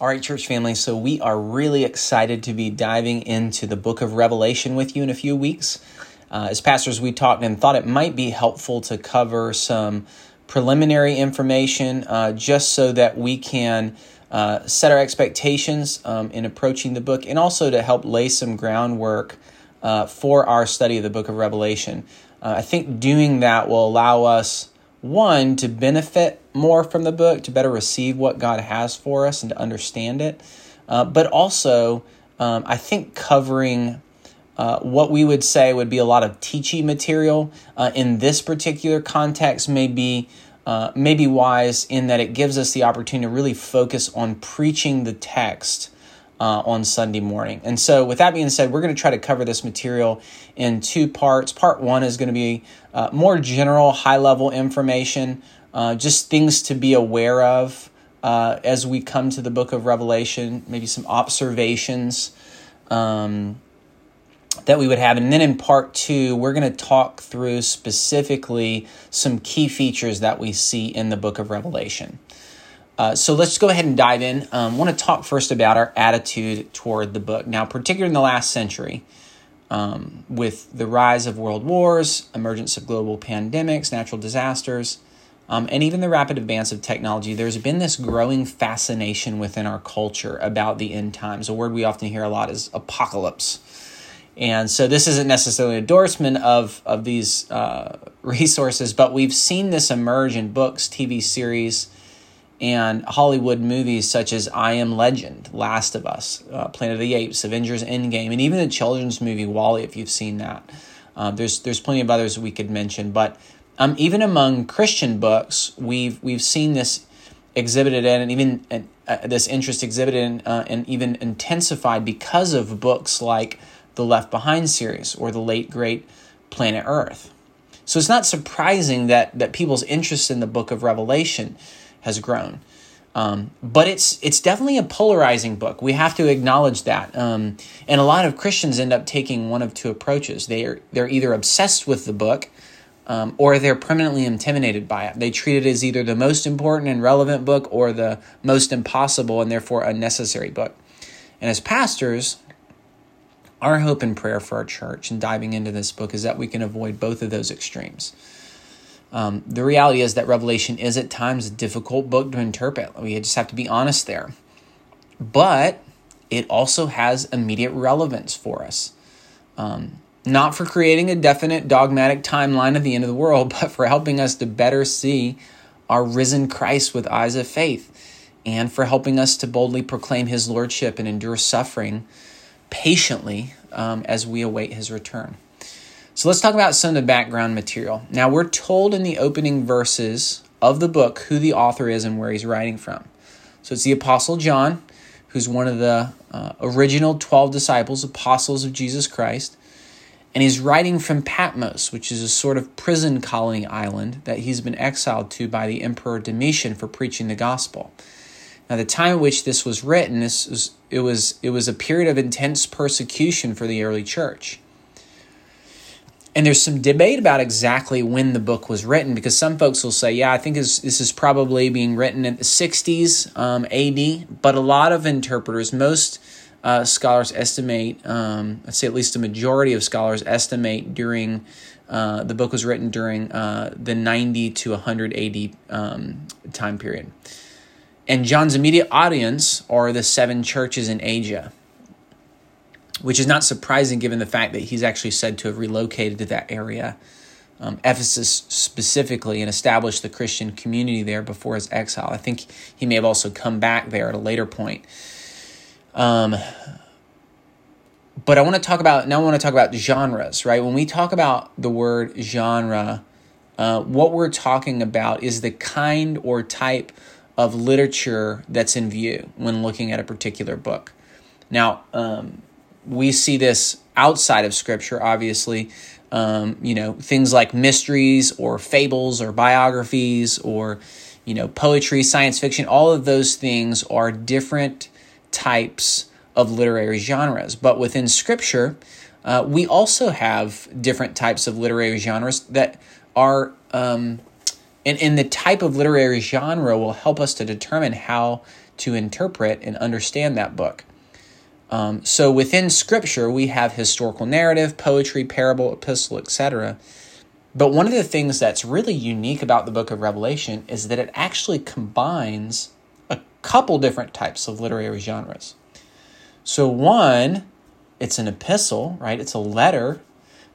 All right, church family, so we are really excited to be diving into the book of Revelation with you in a few weeks. Uh, as pastors, we talked and thought it might be helpful to cover some preliminary information uh, just so that we can uh, set our expectations um, in approaching the book and also to help lay some groundwork uh, for our study of the book of Revelation. Uh, I think doing that will allow us one, to benefit more from the book, to better receive what God has for us and to understand it, uh, but also, um, I think covering uh, what we would say would be a lot of teaching material uh, in this particular context may be, uh, may be wise in that it gives us the opportunity to really focus on preaching the text uh, on Sunday morning. And so, with that being said, we're going to try to cover this material in two parts. Part one is going to be uh, more general, high level information, uh, just things to be aware of uh, as we come to the book of Revelation, maybe some observations. Um, that we would have. And then in part two, we're going to talk through specifically some key features that we see in the book of Revelation. Uh, so let's go ahead and dive in. I um, want to talk first about our attitude toward the book. Now, particularly in the last century, um, with the rise of world wars, emergence of global pandemics, natural disasters, um, and even the rapid advance of technology, there's been this growing fascination within our culture about the end times. A word we often hear a lot is apocalypse. And so this isn't necessarily an endorsement of, of these uh, resources, but we've seen this emerge in books, TV series, and Hollywood movies such as I Am Legend, Last of Us, uh, Planet of the Apes, Avengers Endgame, and even the children's movie WALL-E, if you've seen that. Uh, there's there's plenty of others we could mention, but um, even among Christian books, we've we've seen this exhibited and even uh, this interest exhibited uh, and even intensified because of books like the Left Behind series or the late great Planet Earth. So it's not surprising that that people's interest in the book of Revelation has grown. Um, but it's it's definitely a polarizing book. We have to acknowledge that. Um, and a lot of Christians end up taking one of two approaches. They are they're either obsessed with the book, um, or they're permanently intimidated by it. They treat it as either the most important and relevant book or the most impossible and therefore unnecessary book. And as pastors, our hope and prayer for our church and diving into this book is that we can avoid both of those extremes. Um, the reality is that Revelation is at times a difficult book to interpret. We just have to be honest there. But it also has immediate relevance for us. Um, not for creating a definite dogmatic timeline of the end of the world, but for helping us to better see our risen Christ with eyes of faith, and for helping us to boldly proclaim his lordship and endure suffering patiently um, as we await his return. So let's talk about some of the background material. Now, we're told in the opening verses of the book who the author is and where he's writing from. So it's the Apostle John, who's one of the uh, original 12 disciples, apostles of Jesus Christ. And he's writing from Patmos, which is a sort of prison colony island that he's been exiled to by the Emperor Domitian for preaching the gospel. Now, the time at which this was written, this was, it, was, it was a period of intense persecution for the early church. And there's some debate about exactly when the book was written because some folks will say, yeah, I think this, this is probably being written in the 60s um, AD, but a lot of interpreters, most uh, scholars estimate, um, let's say at least a majority of scholars estimate during uh, the book was written during uh, the 90 to 100 AD um, time period. And John's immediate audience are the seven churches in Asia which is not surprising given the fact that he's actually said to have relocated to that area, um, Ephesus specifically, and established the Christian community there before his exile. I think he may have also come back there at a later point. Um, but I want to talk about now. I want to talk about genres, right? When we talk about the word genre, uh, what we're talking about is the kind or type of literature that's in view when looking at a particular book. Now, um, we see this outside of Scripture, obviously. Um, you know, things like mysteries or fables or biographies or, you know, poetry, science fiction, all of those things are different types of literary genres. But within Scripture, uh, we also have different types of literary genres that are um, And, and the type of literary genre will help us to determine how to interpret and understand that book. Um, so within Scripture, we have historical narrative, poetry, parable, epistle, etc. But one of the things that's really unique about the book of Revelation is that it actually combines couple different types of literary genres. So, one, it's an epistle, right? It's a letter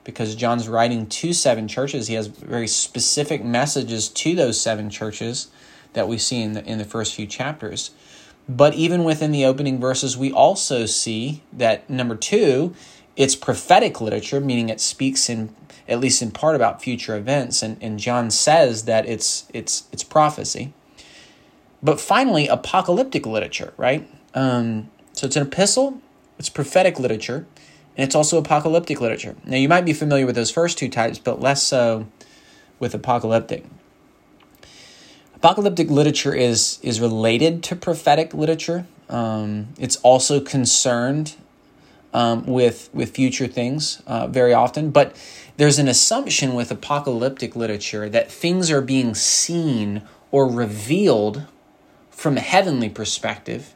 because John's writing to seven churches. He has very specific messages to those seven churches that we see in the, in the first few chapters. But even within the opening verses, we also see that number two, it's prophetic literature, meaning it speaks in at least in part about future events, and, and John says that it's it's it's prophecy. But finally, apocalyptic literature, right? Um, so it's an epistle, it's prophetic literature, and it's also apocalyptic literature. Now, you might be familiar with those first two types, but less so with apocalyptic. Apocalyptic literature is, is related to prophetic literature. Um, it's also concerned um, with, with future things uh, very often, but there's an assumption with apocalyptic literature that things are being seen or revealed from a heavenly perspective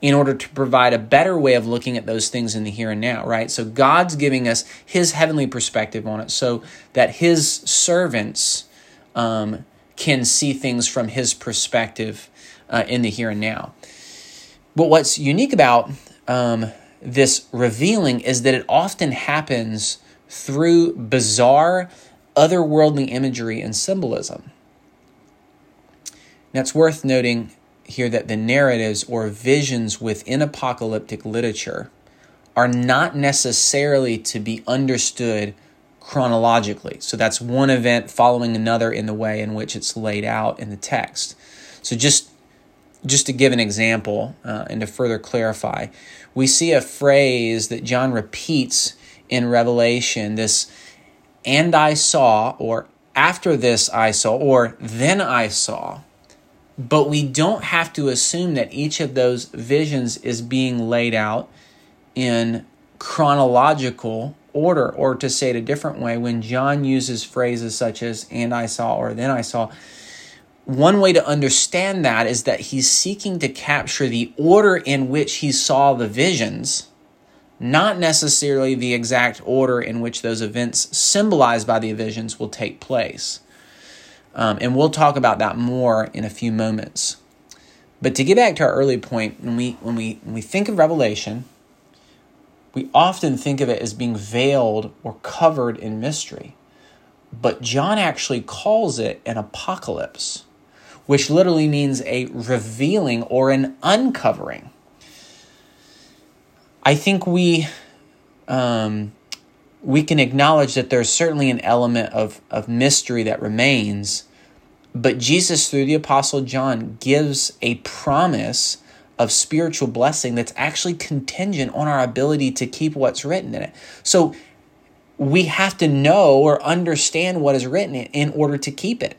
in order to provide a better way of looking at those things in the here and now, right? So God's giving us his heavenly perspective on it so that his servants um, can see things from his perspective uh, in the here and now. But what's unique about um, this revealing is that it often happens through bizarre, otherworldly imagery and symbolism. Now, it's worth noting here that the narratives or visions within apocalyptic literature are not necessarily to be understood chronologically. So that's one event following another in the way in which it's laid out in the text. So just just to give an example uh, and to further clarify, we see a phrase that John repeats in Revelation this, and I saw, or after this I saw, or then I saw. But we don't have to assume that each of those visions is being laid out in chronological order, or to say it a different way, when John uses phrases such as, and I saw, or then I saw, one way to understand that is that he's seeking to capture the order in which he saw the visions, not necessarily the exact order in which those events symbolized by the visions will take place. Um, and we'll talk about that more in a few moments. But to get back to our early point, when we when we when we think of Revelation, we often think of it as being veiled or covered in mystery. But John actually calls it an apocalypse, which literally means a revealing or an uncovering. I think we um, we can acknowledge that there's certainly an element of, of mystery that remains, but Jesus, through the Apostle John, gives a promise of spiritual blessing that's actually contingent on our ability to keep what's written in it. So we have to know or understand what is written in order to keep it.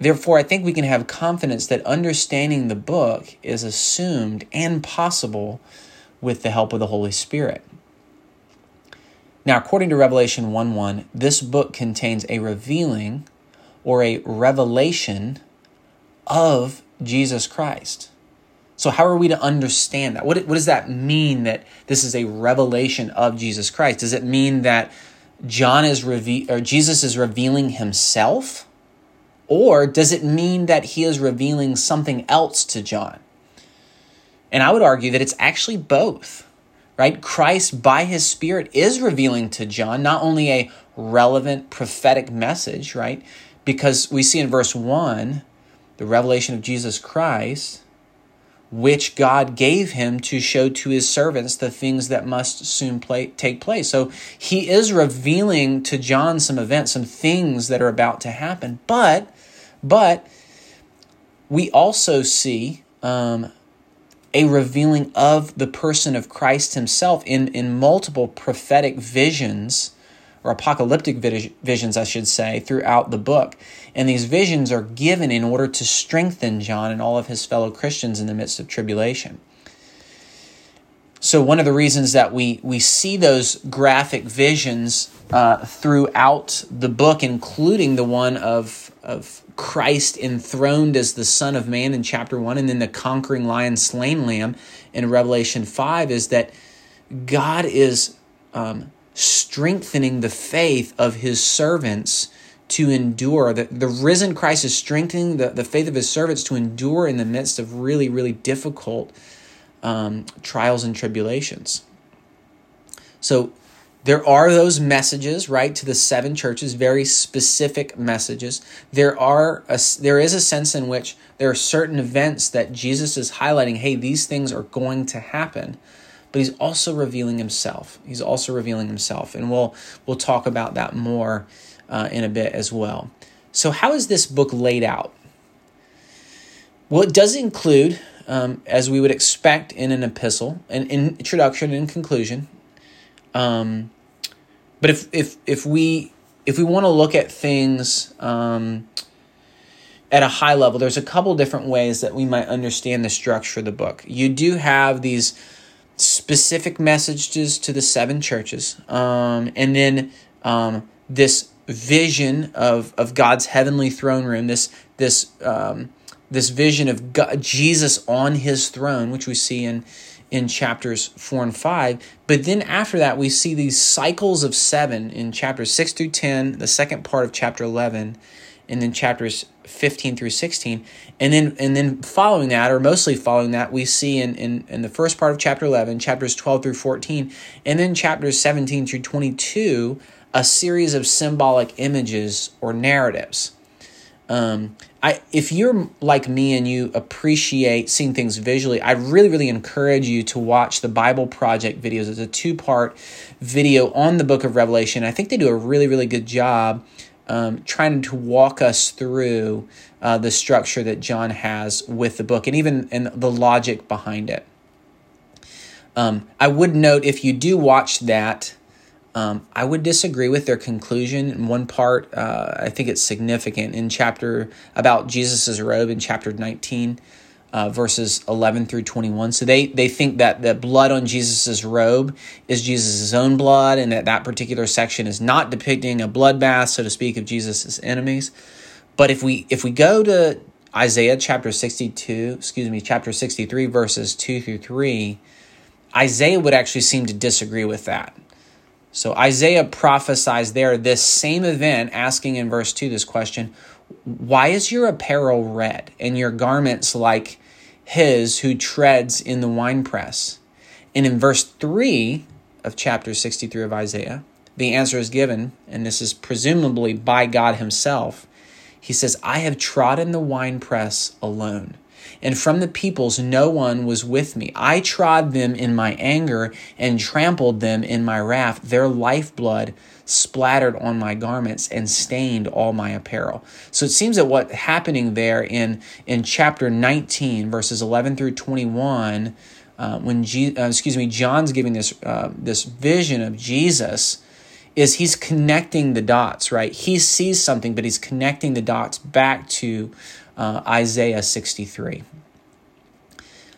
Therefore, I think we can have confidence that understanding the book is assumed and possible with the help of the Holy Spirit. Now, according to Revelation 1 1, this book contains a revealing or a revelation of Jesus Christ. So, how are we to understand that? What, what does that mean that this is a revelation of Jesus Christ? Does it mean that John is reve- or Jesus is revealing himself? Or does it mean that he is revealing something else to John? And I would argue that it's actually both, right? Christ, by his Spirit, is revealing to John not only a relevant prophetic message, right? Because we see in verse 1 the revelation of Jesus Christ, which God gave him to show to his servants the things that must soon play, take place. So he is revealing to John some events, some things that are about to happen. But, but we also see um, a revealing of the person of Christ himself in, in multiple prophetic visions or apocalyptic visions, I should say, throughout the book. And these visions are given in order to strengthen John and all of his fellow Christians in the midst of tribulation. So one of the reasons that we we see those graphic visions uh, throughout the book, including the one of of Christ enthroned as the Son of Man in chapter one, and then the conquering lion, slain lamb in Revelation five, is that God is um, strengthening the faith of His servants to endure. The, the risen Christ is strengthening the, the faith of His servants to endure in the midst of really, really difficult um, trials and tribulations. So there are those messages, right, to the seven churches, very specific messages. There are a, there is a sense in which there are certain events that Jesus is highlighting, hey, these things are going to happen. But he's also revealing himself. He's also revealing himself, and we'll we'll talk about that more uh, in a bit as well. So, how is this book laid out? Well, it does include, um, as we would expect in an epistle, an introduction and conclusion. Um, but if if if we if we want to look at things um, at a high level, there's a couple different ways that we might understand the structure of the book. You do have these specific messages to the seven churches, um, and then um, this vision of of God's heavenly throne room. This this um, this vision of God, Jesus on His throne, which we see in in chapters 4 and 5. But then after that, we see these cycles of seven in chapters 6 through 10, the second part of chapter 11, and then chapters 15 through 16. And then and then following that, or mostly following that, we see in, in, in the first part of chapter 11, chapters 12 through 14, and then chapters 17 through 22, a series of symbolic images or narratives. Um, I if you're like me and you appreciate seeing things visually, I really really encourage you to watch the Bible Project videos. It's a two part video on the Book of Revelation. I think they do a really really good job um, trying to walk us through uh, the structure that John has with the book and even and the logic behind it. Um, I would note if you do watch that um, I would disagree with their conclusion in one part. Uh, I think it's significant in chapter about Jesus's robe in chapter 19, uh, verses 11 through 21. So they, they think that the blood on Jesus's robe is Jesus's own blood, and that that particular section is not depicting a bloodbath, so to speak, of Jesus's enemies. But if we if we go to Isaiah chapter 62, excuse me, chapter 63, verses 2 through 3, Isaiah would actually seem to disagree with that. So Isaiah prophesies there this same event, asking in verse 2 this question Why is your apparel red and your garments like his who treads in the winepress? And in verse 3 of chapter 63 of Isaiah, the answer is given, and this is presumably by God Himself. He says, I have trodden the winepress alone and from the peoples no one was with me. I trod them in my anger and trampled them in my wrath. Their lifeblood splattered on my garments and stained all my apparel. So it seems that what happening there in in chapter 19 verses 11 through 21 uh, when Je- uh, excuse me John's giving this uh, this vision of Jesus is he's connecting the dots, right? He sees something, but he's connecting the dots back to uh, Isaiah 63.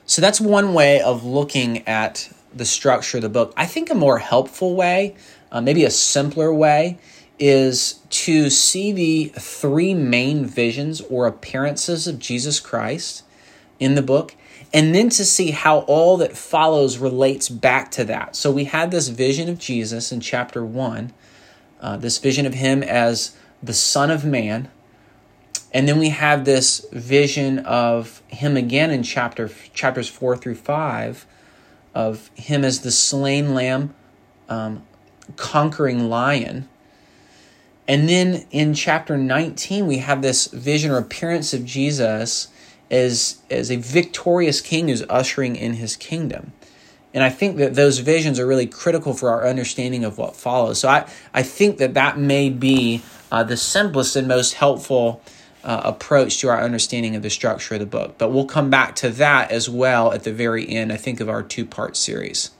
So that's one way of looking at the structure of the book. I think a more helpful way, uh, maybe a simpler way, is to see the three main visions or appearances of Jesus Christ in the book, and then to see how all that follows relates back to that. So we had this vision of Jesus in chapter one, uh, this vision of him as the Son of Man, and then we have this vision of him again in chapter chapters four through five, of him as the slain lamb, um, conquering lion. And then in chapter 19, we have this vision or appearance of Jesus as, as a victorious king who's ushering in his kingdom. And I think that those visions are really critical for our understanding of what follows. So I, I think that that may be uh, the simplest and most helpful uh, approach to our understanding of the structure of the book. But we'll come back to that as well at the very end, I think, of our two part series.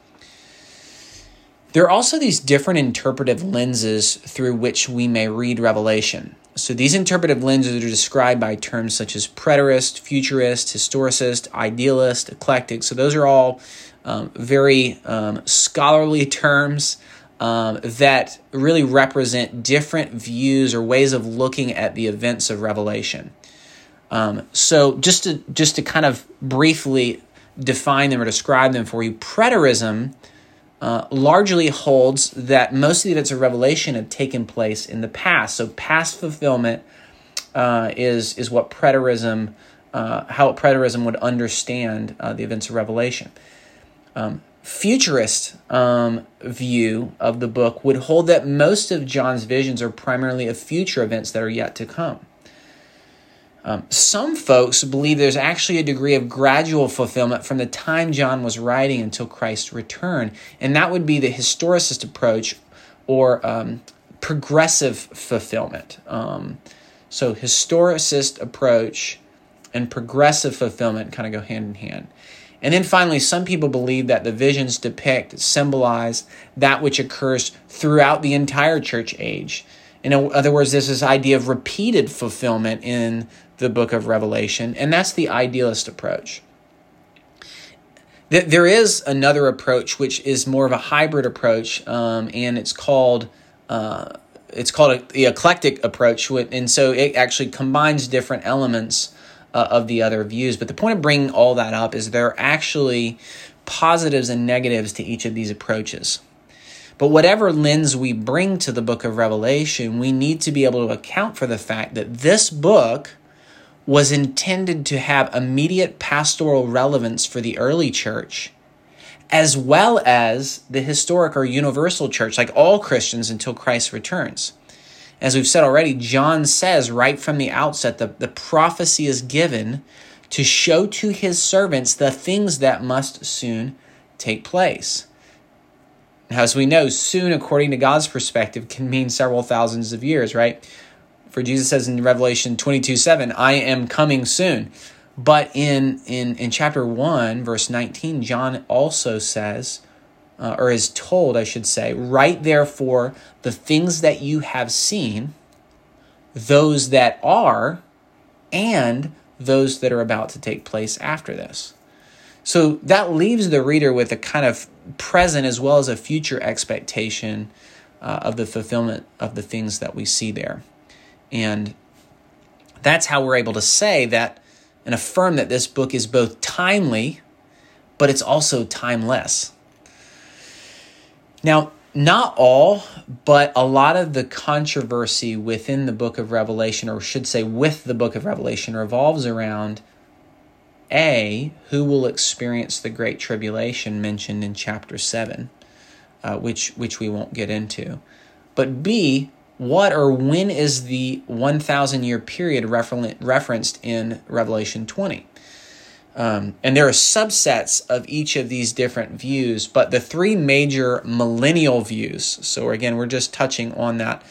There are also these different interpretive lenses through which we may read Revelation. So these interpretive lenses are described by terms such as preterist, futurist, historicist, idealist, eclectic. So those are all um, very um, scholarly terms um, that really represent different views or ways of looking at the events of Revelation. Um, so just to just to kind of briefly define them or describe them for you, preterism uh, largely holds that most of the events of Revelation have taken place in the past. So past fulfillment uh, is is what preterism, uh, how preterism would understand uh, the events of Revelation. Um, futurist um, view of the book would hold that most of John's visions are primarily of future events that are yet to come. Um, some folks believe there's actually a degree of gradual fulfillment from the time John was writing until Christ's return, and that would be the historicist approach or um, progressive fulfillment. Um, so, historicist approach and progressive fulfillment kind of go hand in hand. And then finally, some people believe that the visions depict, symbolize that which occurs throughout the entire church age. In other words, this idea of repeated fulfillment in the book of Revelation, and that's the idealist approach. There is another approach which is more of a hybrid approach, um, and it's called uh, it's called a, the eclectic approach, and so it actually combines different elements uh, of the other views. But the point of bringing all that up is there are actually positives and negatives to each of these approaches. But whatever lens we bring to the book of Revelation, we need to be able to account for the fact that this book was intended to have immediate pastoral relevance for the early church, as well as the historic or universal church, like all Christians until Christ returns. As we've said already, John says right from the outset that the prophecy is given to show to his servants the things that must soon take place. Now, as we know, soon, according to God's perspective, can mean several thousands of years, right? For Jesus says in Revelation 22 7, I am coming soon. But in, in, in chapter 1, verse 19, John also says, uh, or is told, I should say, write therefore the things that you have seen, those that are, and those that are about to take place after this. So that leaves the reader with a kind of present as well as a future expectation uh, of the fulfillment of the things that we see there. And that's how we're able to say that and affirm that this book is both timely, but it's also timeless. Now, not all, but a lot of the controversy within the book of Revelation, or should say with the book of Revelation, revolves around A, who will experience the great tribulation mentioned in chapter 7, uh, which, which we won't get into, but B, what or when is the 1,000 year period refer- referenced in Revelation 20? Um, and there are subsets of each of these different views, but the three major millennial views. So again, we're just touching on that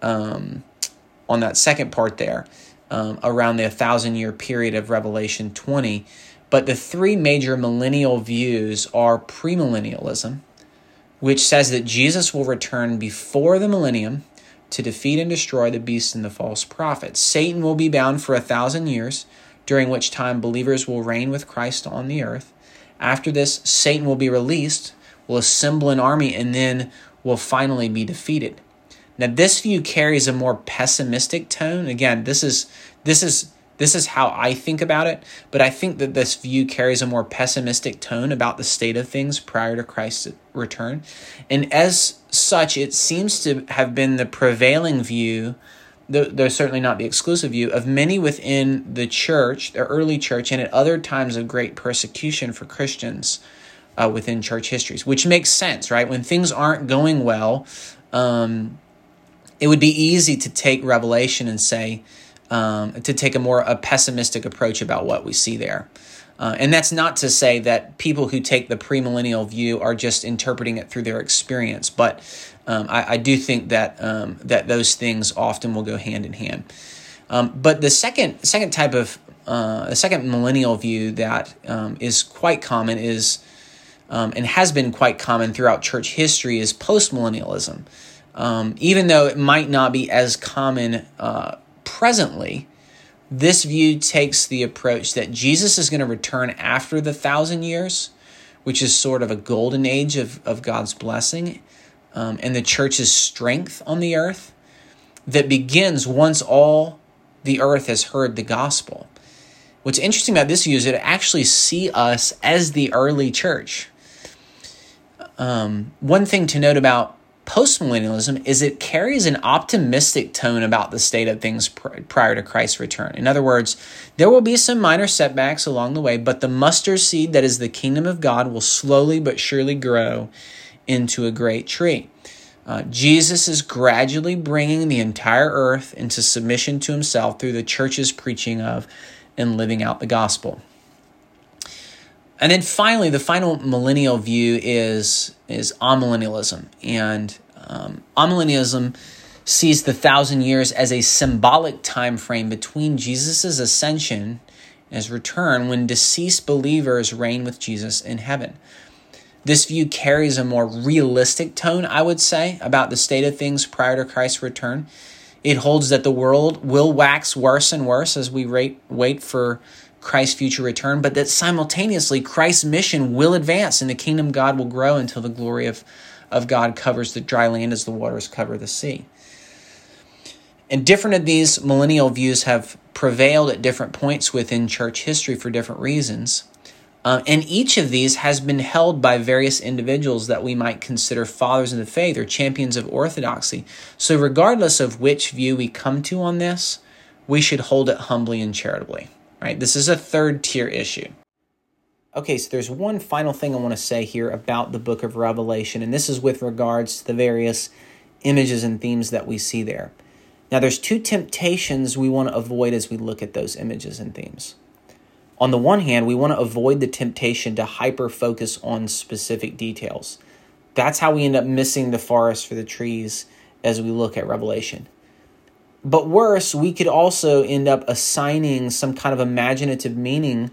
um, on that second part there, um, around the thousand year period of Revelation 20. But the three major millennial views are premillennialism, which says that Jesus will return before the millennium to defeat and destroy the beast and the false prophet. Satan will be bound for a thousand years, during which time believers will reign with Christ on the earth. After this, Satan will be released, will assemble an army, and then will finally be defeated. Now, this view carries a more pessimistic tone. Again, this is this is this is how I think about it, but I think that this view carries a more pessimistic tone about the state of things prior to Christ's return. And as such, it seems to have been the prevailing view, though certainly not the exclusive view, of many within the church, the early church, and at other times of great persecution for Christians uh, within church histories, which makes sense, right? When things aren't going well, um, it would be easy to take Revelation and say, um, to take a more a pessimistic approach about what we see there. Uh, and that's not to say that people who take the premillennial view are just interpreting it through their experience, but um, I, I, do think that um, that those things often will go hand in hand. Um, but the second second type of uh, the second millennial view that um, is quite common is um, and has been quite common throughout church history is postmillennialism. Um, even though it might not be as common uh, presently, this view takes the approach that Jesus is going to return after the thousand years, which is sort of a golden age of, of God's blessing um, and the church's strength on the earth that begins once all the earth has heard the gospel. What's interesting about this view is it actually see us as the early church. Um, one thing to note about postmillennialism is it carries an optimistic tone about the state of things pr- prior to Christ's return. In other words, there will be some minor setbacks along the way, but the mustard seed that is the kingdom of God will slowly but surely grow into a great tree. Uh, Jesus is gradually bringing the entire earth into submission to himself through the church's preaching of and living out the gospel. And then finally, the final millennial view is, is amillennialism. And um, amillennialism sees the thousand years as a symbolic time frame between Jesus' ascension and his return when deceased believers reign with Jesus in heaven. This view carries a more realistic tone, I would say, about the state of things prior to Christ's return. It holds that the world will wax worse and worse as we wait, wait for Christ's future return, but that simultaneously Christ's mission will advance and the kingdom of God will grow until the glory of, of God covers the dry land as the waters cover the sea. And different of these millennial views have prevailed at different points within church history for different reasons. Uh, and each of these has been held by various individuals that we might consider fathers of the faith or champions of orthodoxy. So, regardless of which view we come to on this, we should hold it humbly and charitably. Right? This is a third tier issue. Okay, so there's one final thing I want to say here about the book of Revelation, and this is with regards to the various images and themes that we see there. Now, there's two temptations we want to avoid as we look at those images and themes on the one hand, we want to avoid the temptation to hyper focus on specific details. That's how we end up missing the forest for the trees as we look at Revelation. But worse, we could also end up assigning some kind of imaginative meaning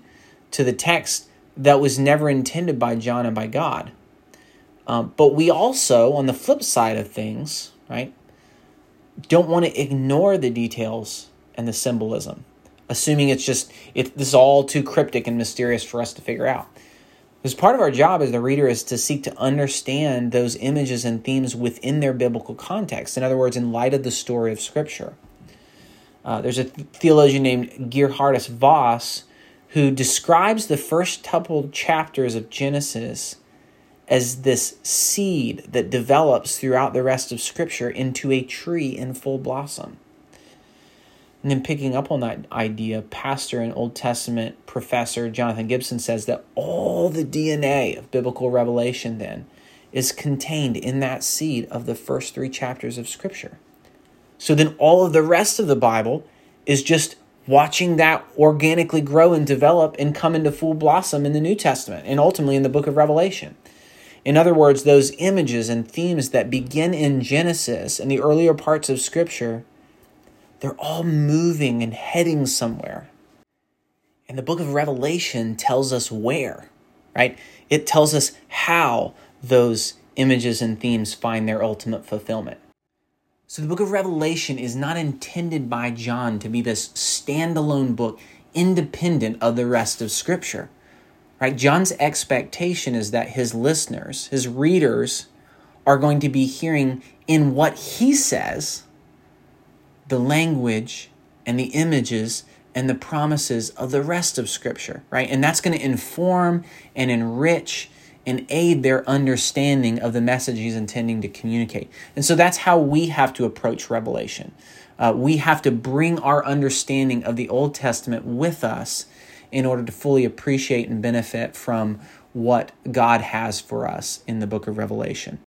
to the text that was never intended by John and by God. Um, but we also, on the flip side of things, right, don't want to ignore the details and the symbolism assuming it's just it, this is all too cryptic and mysterious for us to figure out. Because part of our job as the reader is to seek to understand those images and themes within their biblical context. In other words, in light of the story of Scripture. Uh, there's a theologian named Geerhardus Vos who describes the first couple chapters of Genesis as this seed that develops throughout the rest of Scripture into a tree in full blossom. And then picking up on that idea, pastor and Old Testament professor Jonathan Gibson says that all the DNA of biblical revelation then is contained in that seed of the first three chapters of Scripture. So then all of the rest of the Bible is just watching that organically grow and develop and come into full blossom in the New Testament and ultimately in the book of Revelation. In other words, those images and themes that begin in Genesis and the earlier parts of Scripture they're all moving and heading somewhere. And the book of Revelation tells us where, right? It tells us how those images and themes find their ultimate fulfillment. So the book of Revelation is not intended by John to be this standalone book independent of the rest of Scripture. Right? John's expectation is that his listeners, his readers, are going to be hearing in what he says the language and the images and the promises of the rest of Scripture, right? And that's going to inform and enrich and aid their understanding of the message he's intending to communicate. And so that's how we have to approach Revelation. Uh, we have to bring our understanding of the Old Testament with us in order to fully appreciate and benefit from what God has for us in the book of Revelation.